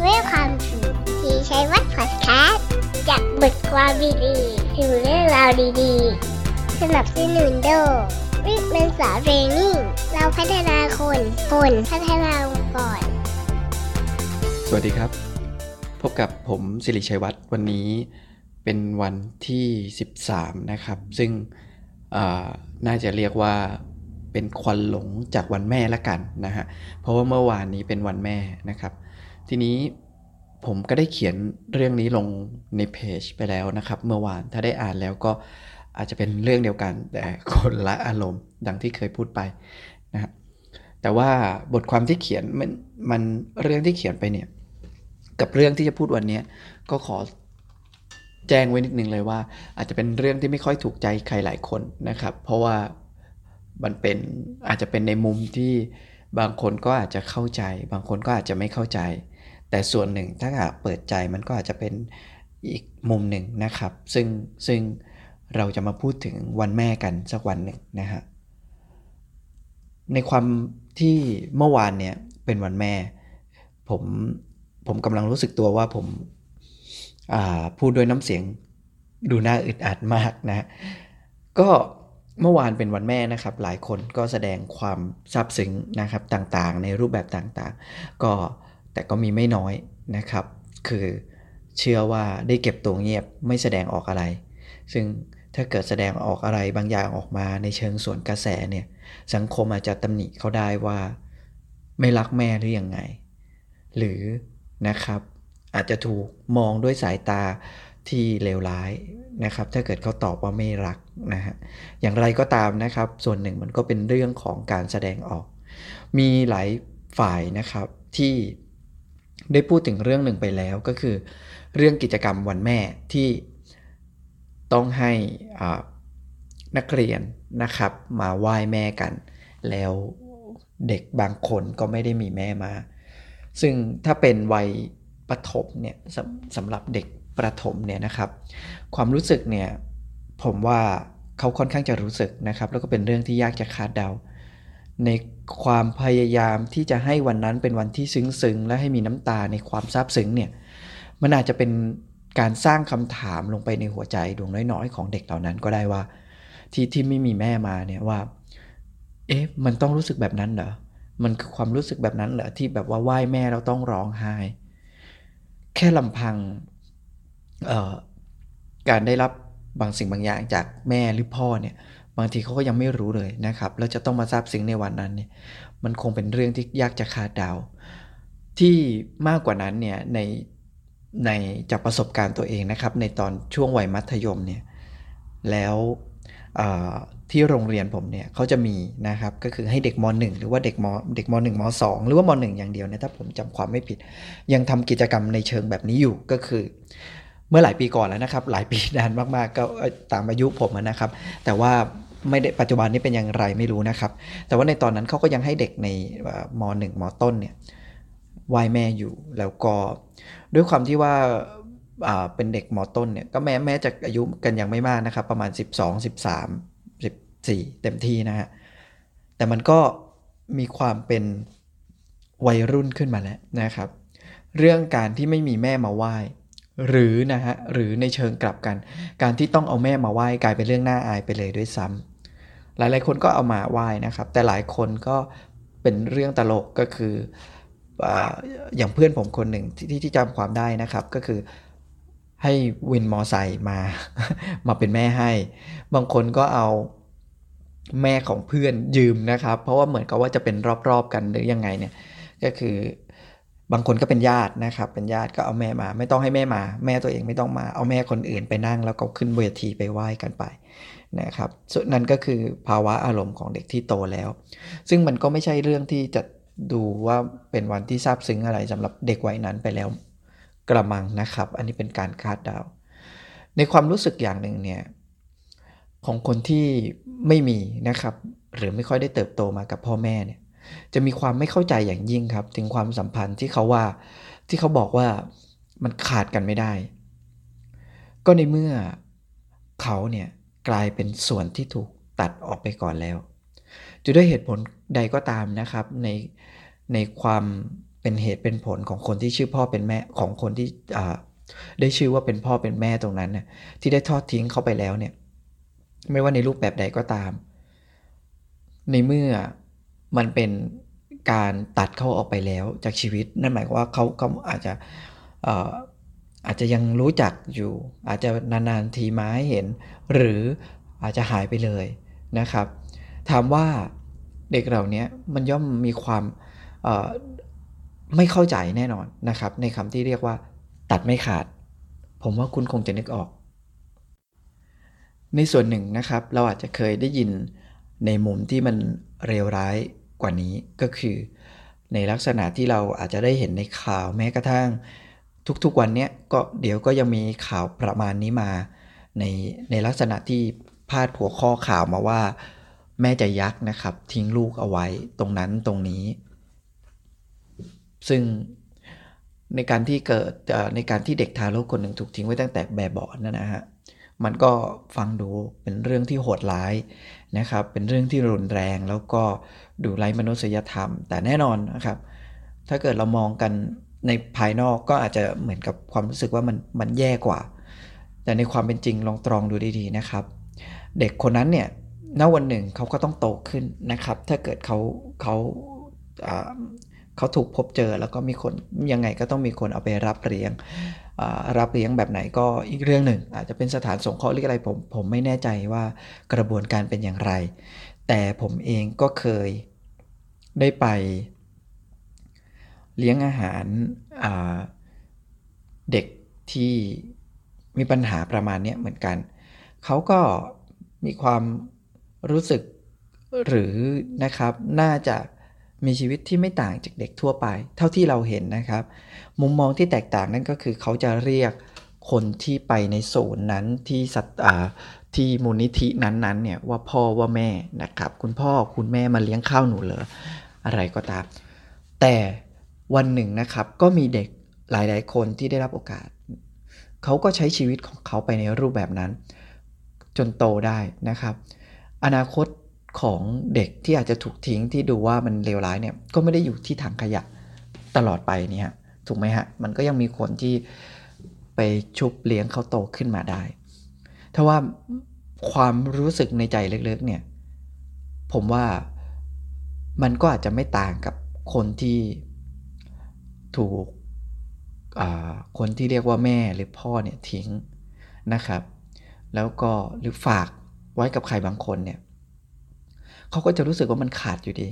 เวลคัมทูที่ใช้วัดพอดแคสต์จากบทความดีๆถึงเรื่องราวดีๆ สนับสนุนโดยวิกเมนสาเรนิ่งเราพัฒนาคน คนพัฒนาองค์กร สวัสดีครับ พบกับผมสิริชัยวัฒน์วันนี้เป็นวันที่ 13 นะครับ ซึ่งน่าจะเรียกว่าเป็นควันหลงจากวันแม่ละกันนะฮะ เพราะว่าเมื่อวานนี้เป็นวันแม่นะครับ ทีนี้ผมก็ได้เขียนเรื่องนี้ลงในเพจไปแล้วนะครับ เมื่อวานถ้าได้อ่านแล้วก็อาจจะเป็นเรื่องเดียวกัน แต่คนละอารมณ์ดังที่เคยพูดไปนะฮะแต่ว่าบทความที่เขียนมันมันเรื่องที่เขียนไปเนี่ย กับเรื่องที่จะพูดวันนี้ก็ขอแจ้งไว้นิดนึงเลยว่า อาจจะเป็นเรื่องที่ไม่ค่อยถูกใจใครหลายคนนะครับ เพราะว่ามันเป็นอาจจะเป็นในมุมที่บางคนก็อาจจะเข้าใจ บางคนก็อาจจะไม่เข้าใจ แต่ส่วนหนึ่งถ้าหากเปิดใจมันก็อาจจะเป็นอีกมุมหนึ่งนะครับ ซึ่งซึ่งเราจะมาพูดถึงวันแม่กันสักวันหนึ่งนะฮะในความที่เมื่อวานเนี่ยเป็นวันแม่ ผมผมกำลังรู้สึกตัวว่าผมาพูดด้วยน้ำเสียงดูน่าอึดอัดมากนะก็เมื่อวานเป็นวันแม่นะครับ หลายคนก็แสดงความซาบซึ้งนะครับต่างๆ ในรูปแบบต่างๆ ก็ แต่ก็มีไม่น้อยนะครับ คือเชื่อว่าได้เก็บตัวเงียบไม่แสดงออกอะไร ซึ่งถ้าเกิดแสดงออกอะไรบางอย่างออกมาในเชิงส่วนกระแสเนี่ยสังคมอาจจะตำหนิเขาได้ว่า ไม่รักแม่หรือยังไง หรือนะครับอาจจะถูกมองด้วยสายตาที่เลวร้ายนะครับ ถ้าเกิดเขาตอบว่าไม่รักนะฮะอย่างไรก็ตามนะครับ ส่วนหนึ่งมันก็เป็นเรื่องของการแสดงออก มีหลายฝ่ายนะครับที่ ได้พูดถึงเรื่องหนึ่งไปแล้วก็คือ เรื่องกิจกรรมวันแม่ที่ต้องให้นักเรียนนะครับมาไหว้แม่กัน แล้วเด็กบางคนก็ไม่ได้มีแม่มา ซึ่งถ้าเป็นวัยประถมเนี่ยสำสำหรับเด็กประถมเนี่ยนะครับ ความรู้สึกเนี่ยผมว่าเขาค่อนข้างจะรู้สึกนะครับ แล้วก็เป็นเรื่องที่ยากจะคาดเดา ในความพยายามที่จะให้วันนั้นเป็นวันที่ซึ้งๆและให้มีน้ำตาในความซาบซึ้งเนี่ยมันอาจจะเป็นการสร้างคำถามลงไปในหัวใจดวงน้อยๆ ของเด็กเหล่านั้นก็ได้ว่า ที่ที่ไม่มีแม่มาเนี่ยว่า เอ๊ะมันต้องรู้สึกแบบนั้นเหรอมันคือความรู้สึกแบบนั้นเหรอที่แบบว่าไหว้แม่เราต้องร้องไห้ แค่ลำพังการได้รับบางสิ่งบางอย่างจากแม่หรือพ่อเนี่ย บางทีเขาก็ยังไม่รู้เลยนะครับ แล้วจะต้องมาทราบซึ้งในวันนั้นเนี่ยมันคงเป็นเรื่องที่ยากจะคาดเดาที่มากกว่านั้นเนี่ยในในจากประสบการณ์ตัวเองนะครับ ในตอนช่วงวัยมัธยมเนี่ยแล้วที่โรงเรียนผมเนี่ยเขาจะมีนะครับก็คือให้เด็กม .1 หรือว่าเด็กมเด็กม .1 ม .2 หรือว่าม .1 อย่างเดียวนี่ยถ้าผมจำความไม่ผิด ยังทำกิจกรรมในเชิงแบบนี้อยู่ก็คือ เมื่อหลายปีก่อนแล้วนะครับ หลายปีนานมากๆก็ตามอายุผมนะครับ แต่ว่า ไม่ได้ปัจจุบันนี้เป็นอย่างไรไม่รู้นะครับ แต่ว่าในตอนนั้นเขาก็ยังให้เด็กในเอ่อม .1 มต้นเนี่ยไหวแม่อยู่แล้วก็ด้วยความที่ว่าอ่าเป็นเด็กมต้นเนี่ยก็แม้แม้จะอายุกันยังไม่มากนะครับ ประมาณ 12 13 14 เต็มที่นะฮะแต่มันก็มีความเป็นวัยรุ่นขึ้นมาแล้วนะครับ เรื่องการที่ไม่มีแม่มาไหว้ หรือนะฮะหรือในเชิงกลับกัน การที่ต้องเอาแม่มาไหว้กลายเป็นเรื่องน่าอายไปเลยด้วยซ้ำหลายๆคนก็เอามาไหว้นะครับ แต่หลายคนก็เป็นเรื่องตลกก็คืออย่างเพื่อนผมคนหนึ่งที่ที่ที่จำความได้นะครับก็คือให้วินมอไซค์มา มาเป็นแม่ให้ บางคนก็เอาแม่ของเพื่อนยืมนะครับ เพราะว่าเหมือนกับว่าจะเป็นรอบๆกันหรือยังไงเนี่ยก็คือ บางคนก็เป็นญาตินะครับ เป็นญาติก็เอาแม่มา ไม่ต้องให้แม่มา แม่ตัวเองไม่ต้องมา เอาแม่คนอื่นไปนั่งแล้วก็ขึ้นเวทีไปไหว้กันไปนะครับส่วนนั้นก็คือภาวะอารมณ์ของเด็กที่โตแล้ว ซึ่งมันก็ไม่ใช่เรื่องที่จะดูว่าเป็นวันที่ซาบซึ้งอะไรสำหรับเด็กวัยนั้นไปแล้วกระมังนะครับ อันนี้เป็นการคาดเดา ในความรู้สึกอย่างหนึ่งเนี่ยของคนที่ไม่มีนะครับ หรือไม่ค่อยได้เติบโตมากับพ่อแม่เนี่ย จะมีความไม่เข้าใจอย่างยิ่งครับ ถึงความสัมพันธ์ที่เขาว่าที่เขาบอกว่ามันขาดกันไม่ได้ ก็ในเมื่อเขาเนี่ยกลายเป็นส่วนที่ถูกตัดออกไปก่อนแล้ว จะด้วยเหตุผลใดก็ตามนะครับ ในในความเป็นเหตุเป็นผลของคนที่ชื่อพ่อเป็นแม่ของคนที่ได้ชื่อว่าเป็นพ่อเป็นแม่ตรงนั้นนี่ยที่ได้ทอดทิ้งเขาไปแล้วเนี่ย ไม่ว่าในรูปแบบใดก็ตาม ในเมื่อ มันเป็นการตัดเขาออกไปแล้วจากชีวิต นั่นหมายความว่าเขาเขาอาจจะอาจจะยังรู้จักอยู่ อาจจะนานๆทีมาให้เห็น หรืออาจจะหายไปเลยนะครับ ถามว่าเด็กเหล่านี้มันย่อมมีความไม่เข้าใจแน่นอนนะครับ ในคำที่เรียกว่า ตัดไม่ขาด ผมว่าคุณคงจะนึกออก ในส่วนหนึ่งนะครับ เราอาจจะเคยได้ยิน ในมุมที่มันเลวร้ายกว่านี้ก็คือ ในลักษณะที่เราอาจจะได้เห็นในข่าวแม้กระทั่ง ทุกๆวันนี้ก็เดี๋ยวก็ยังมีข่าวประมาณนี้มา ในในลักษณะที่พาดหัวข้อข่าวมาว่า แม่จะยักษ์นะครับ ทิ้งลูกเอาไว้ตรงนั้นตรงนี้ ซึ่งในการที่เกิดในการที่เด็กทารกคนหนึ่งถูกทิ้งไว้ตั้งแต่แบบบอนั่นนะฮะ มันก็ฟังดูเป็นเรื่องที่โหดร้ายนะครับ เป็นเรื่องที่รุนแรงแล้วก็ดูไร้มนุษยธรรม แต่แน่นอนนะครับ ถ้าเกิดเรามองกันในภายนอกก็อาจจะเหมือนกับความรู้สึกว่ามันมันแย่กว่า แต่ในความเป็นจริงลองตรองดูดีๆนะครับ เด็กคนนั้นเนี่ยณวันหนึ่งเขาก็ต้องโตขึ้นนะครับ ถ้าเกิดเขาเขาเขาถูกพบเจอแล้วก็มีคนยังไงก็ต้องมีคนเอาไปรับเลี้ยง รับเลี้ยงแบบไหนก็อีกเรื่องหนึ่ง อาจจะเป็นสถานสงเคราะห์หรืออะไรผมผมไม่แน่ใจว่ากระบวนการเป็นอย่างไร แต่ผมเองก็เคยได้ไปเลี้ยงอาหารเด็กที่มีปัญหาประมาณนี้เหมือนกัน เขาก็มีความรู้สึกหรือนะครับน่าจะ มีชีวิตที่ไม่ต่างจากเด็กทั่วไป เท่าที่เราเห็นนะครับ มุมมองที่แตกต่างนั่นก็คือเขาจะเรียกคนที่ไปในศูนย์นั้นที่สัตที่มูลนิธินั้นๆเนี่ยว่าพ่อว่าแม่นะครับ คุณพ่อคุณแม่มาเลี้ยงข้าวหนูเหรออะไรก็ตาม แต่วันหนึ่งนะครับก็มีเด็กหลาย ๆ คนที่ได้รับโอกาส เขาก็ใช้ชีวิตของเขาไปในรูปแบบนั้น จนโตได้นะครับ อนาคต ของเด็กที่อาจจะถูกทิ้งที่ดูว่ามันเลวร้ายเนี่ยก็ไม่ได้อยู่ที่ถังขยะตลอดไปเนี่ยถูกไหมฮะมันก็ยังมีคนที่ไปชุบเลี้ยงเขาโตขึ้นมาได้ถ้าว่าความรู้สึกในใจลึกๆเนี่ยผมว่ามันก็อาจจะไม่ต่างกับคนที่ถูกคนที่เรียกว่าแม่หรือพ่อเนี่ยทิ้งนะครับ แล้วก็หรือฝากไว้กับใครบางคนเนี่ย เขาก็จะรู้สึกว่ามันขาดอยู่ดี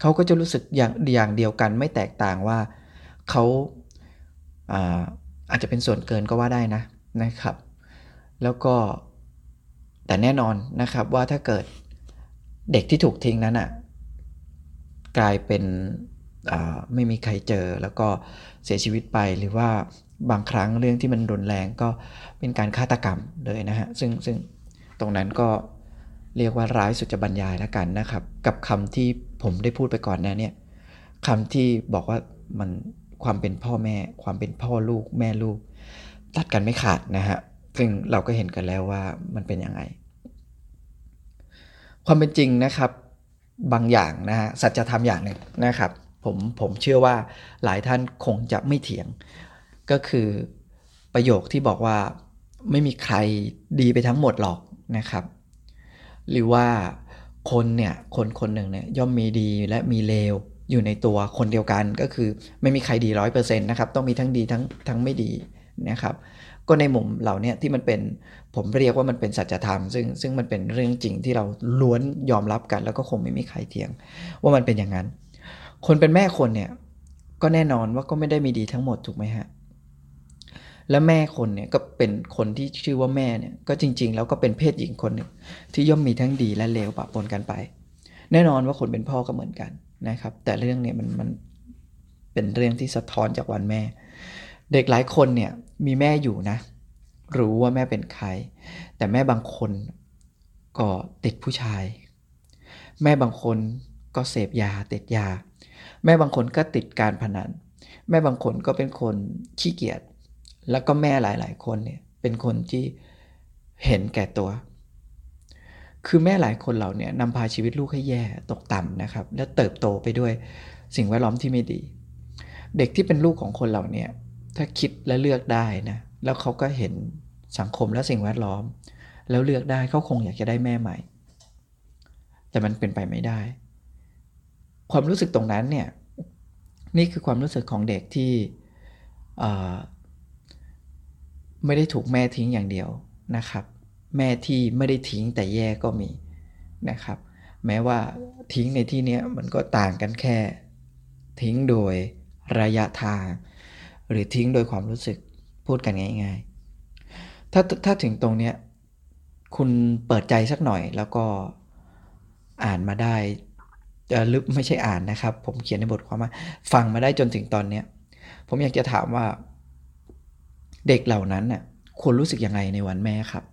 เขาก็จะรู้สึกอย่างอย่างเดียวกันไม่แตกต่างว่าเขาอาอาจจะเป็นส่วนเกินก็ว่าได้นะนะครับ แล้วก็แต่แน่นอนนะครับว่าถ้าเกิดเด็กที่ถูกทิ้งนั้นอะกลายเป็นไม่มีใครเจอแล้วก็เสียชีวิตไปหรือว่าบางครั้งเรื่องที่มันรุนแรงก็เป็นการฆาตกรรมเลยนะฮะซึ่งซึ่งตรงนั้นก็ เรียกว่าร้ายสุดจะบรรยายแล้วกันนะครับ กับคำที่ผมได้พูดไปก่อนนะเนี่ยคำที่บอกว่ามันความเป็นพ่อแม่ ความเป็นพ่อลูกแม่ลูก ตัดกันไม่ขาดนะฮะซึ่งเราก็เห็นกันแล้วว่ามันเป็นยังไง ความเป็นจริงนะครับบางอย่างนะฮะสัจธรรมอย่างหนึ่งนะครับ ผมผมเชื่อว่าหลายท่านคงจะไม่เถียง ก็คือประโยคที่บอกว่าไม่มีใครดีไปทั้งหมดหรอกนะครับ หรือว่าคนเนี่ยคนคนหนึ่งเนี่ยย่อมมีดีและมีเลวอยู่ในตัวคนเดียวกันก็คือไม่มีใครดีร้อยเปอร์เซ็นต์นะครับต้องมีทั้งดีทั้งทั้งไม่ดีนะครับก็ในมุมเหล่านี้ที่มันเป็นผมเรียกว่ามันเป็นสัจธรรม ซึ่งซึ่งมันเป็นเรื่องจริงที่เราล้วนยอมรับกัน แล้วก็คงไม่มีใครเถียง ว่ามันเป็นอย่างนั้น คนเป็นแม่คนเนี่ยก็แน่นอนว่าก็ไม่ได้มีดีทั้งหมดถูกไหมฮะ และแม่คนเนี่ยก็เป็นคนที่ชื่อว่าแม่เนี่ยก็จริง ๆ แล้วก็เป็นเพศหญิงคนหนึ่งที่ย่อมมีทั้งดีและเลวปะปนกันไป แน่นอนว่าคนเป็นพ่อก็เหมือนกันนะครับ แต่เรื่องเนี่ยมันมันเป็นเรื่องที่สะท้อนจากวันแม่ เด็กหลายคนเนี่ยมีแม่อยู่นะ รู้ว่าแม่เป็นใคร แต่แม่บางคนก็ติดผู้ชาย แม่บางคนก็เสพยาติดยา แม่บางคนก็ติดการพนัน แม่บางคนก็เป็นคนขี้เกียจ แล้วก็แม่หลาย ๆ คนเนี่ยเป็นคนที่เห็นแก่ตัว คือแม่หลายคนเหล่านี้นำพาชีวิตลูกให้แย่ตกต่ำนะครับ และเติบโตไปด้วยสิ่งแวดล้อมที่ไม่ดี เด็กที่เป็นลูกของคนเหล่านี้ถ้าคิดและเลือกได้นะแล้วเขาก็เห็นสังคมและสิ่งแวดล้อม แล้วเลือกได้เขาคงอยากจะได้แม่ใหม่ แต่มันเป็นไปไม่ได้ ความรู้สึกตรงนั้นเนี่ยนี่คือความรู้สึกของเด็กที่ ไม่ได้ถูกแม่ทิ้งอย่างเดียวนะครับ แม่ที่ไม่ได้ทิ้งแต่แย่ก็มีนะครับ แม้ว่าทิ้งในที่นี้มันก็ต่างกันแค่ ทิ้งโดยระยะทาง หรือทิ้งโดยความรู้สึกพูดกันง่าย ๆ ถ้าถ้าถึงตรงเนี้ยคุณเปิดใจสักหน่อยแล้วก็อ่านมาได้ลึกไม่ใช่อ่านนะครับ ผมเขียนในบทความว่าฟังมาได้จนถึงตอนเนี้ย ผมอยากจะถามว่า เด็กเหล่านั้นน่ะควรรู้สึกยังไงในวันแม่ครับ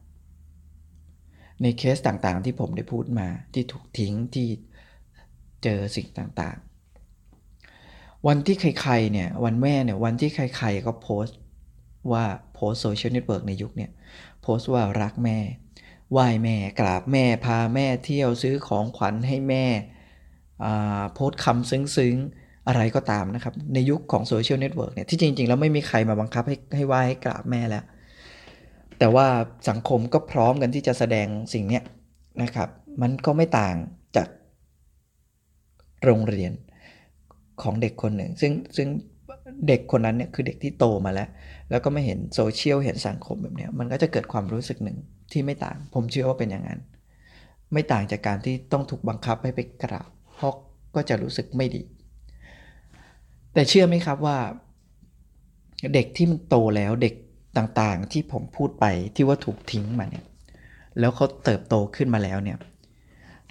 ในเคสต่างๆ ที่ผมได้พูดมาที่ถูกทิ้งที่เจอสิ่งต่างๆ วันที่ใครๆเนี่ยวันแม่เนี่ยวันที่ใครๆก็โพสต์ว่าโพสต์ social network ในยุคเนี่ยโพสต์ว่ารักแม่ไหว้แม่กราบแม่พาแม่เที่ยวซื้อของขวัญให้แม่โพสต์คำซึ้งๆ อะไรก็ตามนะครับ ในยุคของ social network เนี่ยที่จริง ๆ แล้วไม่มีใครมาบังคับให้ให้ไหว้ให้กราบแม่แล้ว แต่ว่าสังคมก็พร้อมกันที่จะแสดงสิ่งนี้นะครับ มันก็ไม่ต่างจากโรงเรียนของเด็กคนหนึ่ง ซึ่งซึ่งเด็กคนนั้นเนี่ยคือเด็กที่โตมาแล้ว แล้วก็ไม่เห็นโซเชียลเห็นสังคมแบบนี้มันก็จะเกิดความรู้สึกหนึ่งที่ไม่ต่าง ผมเชื่อว่าเป็นอย่างนั้น ไม่ต่างจากการที่ต้องถูกบังคับให้ไปกราบเพราะก็จะรู้สึกไม่ดี แต่เชื่อไหมครับว่า เด็กที่มันโตแล้วเด็กต่างๆ ที่ผมพูดไปที่ว่าถูกทิ้งมาเนี่ย แล้วเขาเติบโตขึ้นมาแล้วเนี่ย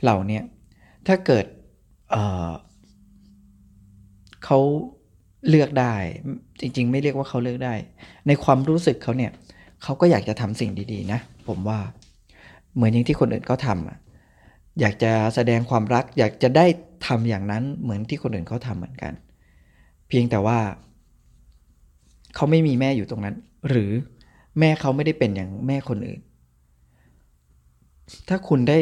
เหล่านี้ถ้าเกิดเเขาเลือกได้ จริง ๆ ไม่เรียกว่าเขาเลือกได้ ในความรู้สึกเขาเนี่ยเขาก็อยากจะทำสิ่งดี ๆ นะ ผมว่าเหมือนอย่างที่คนอื่นเขาทำอยากจะแสดงความรัก อยากจะได้ทำอย่างนั้นเหมือนที่คนอื่นเขาทำเหมือนกัน เพียงแต่ว่า เขาไม่มีแม่อยู่ตรงนั้น หรือแม่เขาไม่ได้เป็นอย่างแม่คนอื่น ถ้าคุณได้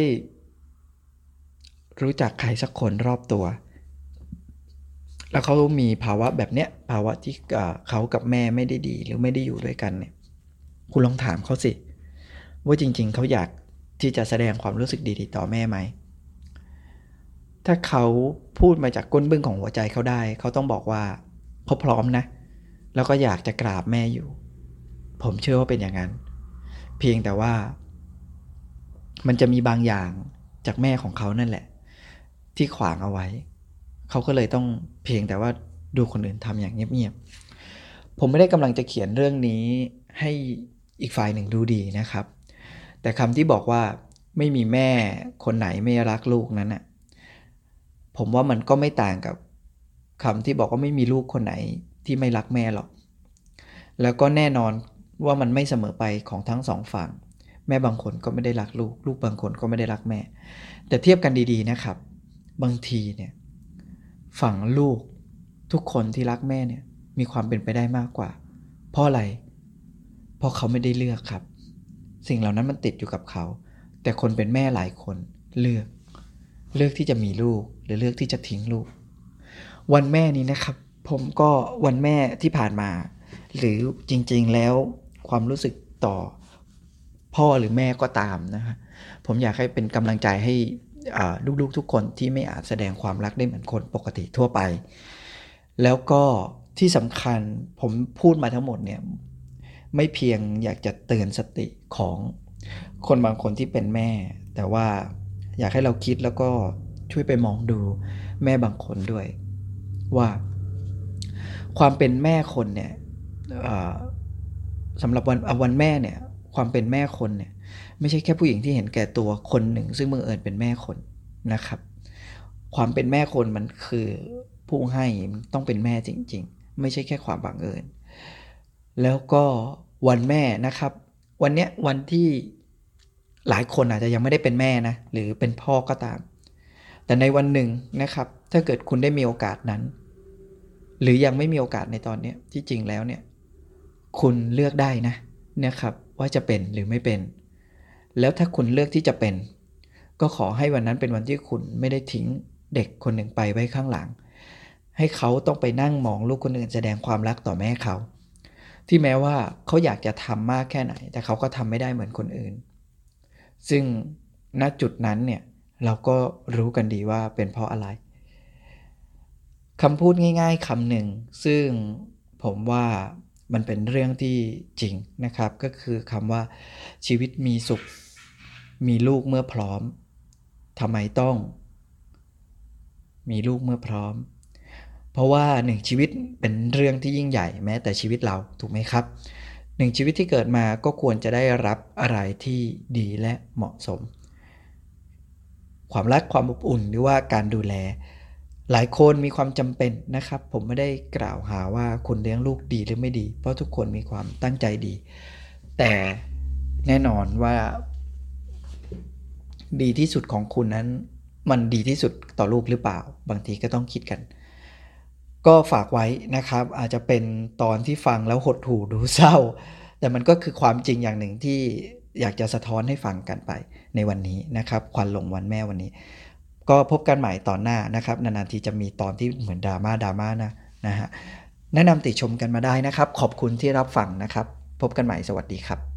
รู้จักใครสักคนรอบตัว แล้วเขามีภาวะแบบเนี้ย ภาวะที่เขากับแม่ไม่ได้ดี หรือไม่ได้อยู่ด้วยกันเนี่ย คุณลองถามเขาสิ ว่าจริง ๆ เขาอยากที่จะแสดงความรู้สึกดีๆต่อแม่ไหม ถ้าเขาพูดมาจากก้นบึ้งของหัวใจเขาได้ เขาต้องบอกว่าเขาพร้อมนะ แล้วก็อยากจะกราบแม่อยู่ ผมเชื่อว่าเป็นอย่างนั้น เพียงแต่ว่า มันจะมีบางอย่างจากแม่ของเขานั่นแหละ ที่ขวางเอาไว้ เขาก็เลยต้องเพียงแต่ว่าดูคนอื่นทำอย่างเงียบๆ ผมไม่ได้กำลังจะเขียนเรื่องนี้ให้อีกฝ่ายหนึ่งดูดีนะครับ แต่คำที่บอกว่าไม่มีแม่คนไหนไม่รักลูกนั้นน่ะ ผมว่ามันก็ไม่ต่างกับคำที่บอกว่าไม่มีลูกคนไหนที่ไม่รักแม่หรอก แล้วก็แน่นอนว่ามันไม่เสมอไปของทั้งสองฝั่ง แม่บางคนก็ไม่ได้รักลูก ลูกบางคนก็ไม่ได้รักแม่ แต่เทียบกันดีๆนะครับ บางทีเนี่ยฝั่งลูกทุกคนที่รักแม่เนี่ยมีความเป็นไปได้มากกว่า เพราะอะไร เพราะเขาไม่ได้เลือกครับ สิ่งเหล่านั้นมันติดอยู่กับเขา แต่คนเป็นแม่หลายคนเลือก เลือกที่จะมีลูกหรือเลือกที่จะทิ้งลูก วันแม่นี้นะครับ ผมก็วันแม่ที่ผ่านมา หรือจริงๆแล้วความรู้สึกต่อพ่อหรือแม่ก็ตามนะฮะผมอยากให้เป็นกำลังใจให้ลูกๆทุกคนที่ไม่อาจแสดงความรักได้เหมือนคนปกติทั่วไป แล้วก็ที่สำคัญผมพูดมาทั้งหมดเนี่ยไม่เพียงอยากจะเตือนสติของคนบางคนที่เป็นแม่ แต่ว่า อยากให้เราคิดแล้วก็ช่วยไปมองดูแม่บางคนด้วย ว่าความเป็นแม่คนเนี่ยสำหรับวันวันแม่เนี่ย ความเป็นแม่คนเนี่ย ไม่ใช่แค่ผู้หญิงที่เห็นแก่ตัวคนหนึ่ง ซึ่งบังเอิญเป็นแม่คนนะครับ ความเป็นแม่คนมันคือผู้ให้มันต้องเป็นแม่จริง ๆ ไม่ใช่แค่ความบังเอิญแล้วก็วันแม่นะครับ วันเนี้ยวันที่ หลายคนอาจจะยังไม่ได้เป็นแม่นะ หรือเป็นพ่อก็ตาม แต่ในวันหนึ่งนะครับ ถ้าเกิดคุณได้มีโอกาสนั้น หรือยังไม่มีโอกาสในตอนนี้ที่จริงแล้วเนี่ย คุณเลือกได้นะนะครับ ว่าจะเป็นหรือไม่เป็น แล้วถ้าคุณเลือกที่จะเป็น ก็ขอให้วันนั้นเป็นวันที่คุณไม่ได้ทิ้งเด็กคนหนึ่งไปไว้ข้างหลัง ให้เขาต้องไปนั่งมองลูกคนอื่นแสดงความรักต่อแม่เขา ที่แม้ว่าเขาอยากจะทำมากแค่ไหน แต่เขาก็ทำไม่ได้เหมือนคนอื่น ซึ่งณจุดนั้นเนี่ยเราก็รู้กันดีว่าเป็นเพราะอะไรคำพูดง่าย ๆคำหนึ่ง ซึ่งผมว่ามันเป็นเรื่องที่จริงนะครับ ก็คือคำว่าชีวิตมีสุข มีลูกเมื่อพร้อมทำไมต้อง มีลูกเมื่อพร้อม เพราะว่าหนึ่งชีวิตเป็นเรื่องที่ยิ่งใหญ่แม้แต่ชีวิตเราถูกไหมครับ หนึ่งชีวิตที่เกิดมาก็ควรจะได้รับอะไรที่ดีและเหมาะสม ความรักความอบอุ่นหรือว่าการดูแล หลายคนมีความจำเป็นนะครับ ผมไม่ได้กล่าวหาว่าคุณเลี้ยงลูกดีหรือไม่ดี เพราะทุกคนมีความตั้งใจดี แต่แน่นอนว่า ดีที่สุดของคุณนั้น มันดีที่สุดต่อลูกหรือเปล่า บางทีก็ต้องคิดกัน ก็ฝากไว้นะครับ อาจจะเป็นตอนที่ฟังแล้วหดหู่ดูเศร้า แต่มันก็คือความจริงอย่างหนึ่งที่อยากจะสะท้อนให้ฟังกันไปในวันนี้นะครับ ควันหลงวันแม่วันนี้ ก็พบกันใหม่ตอนหน้านะครับ นานๆทีจะมีตอนที่เหมือนดราม่าดราม่านะนะฮะแนะนำติชมกันมาได้นะครับ ขอบคุณที่รับฟังนะครับ พบกันใหม่สวัสดีครับ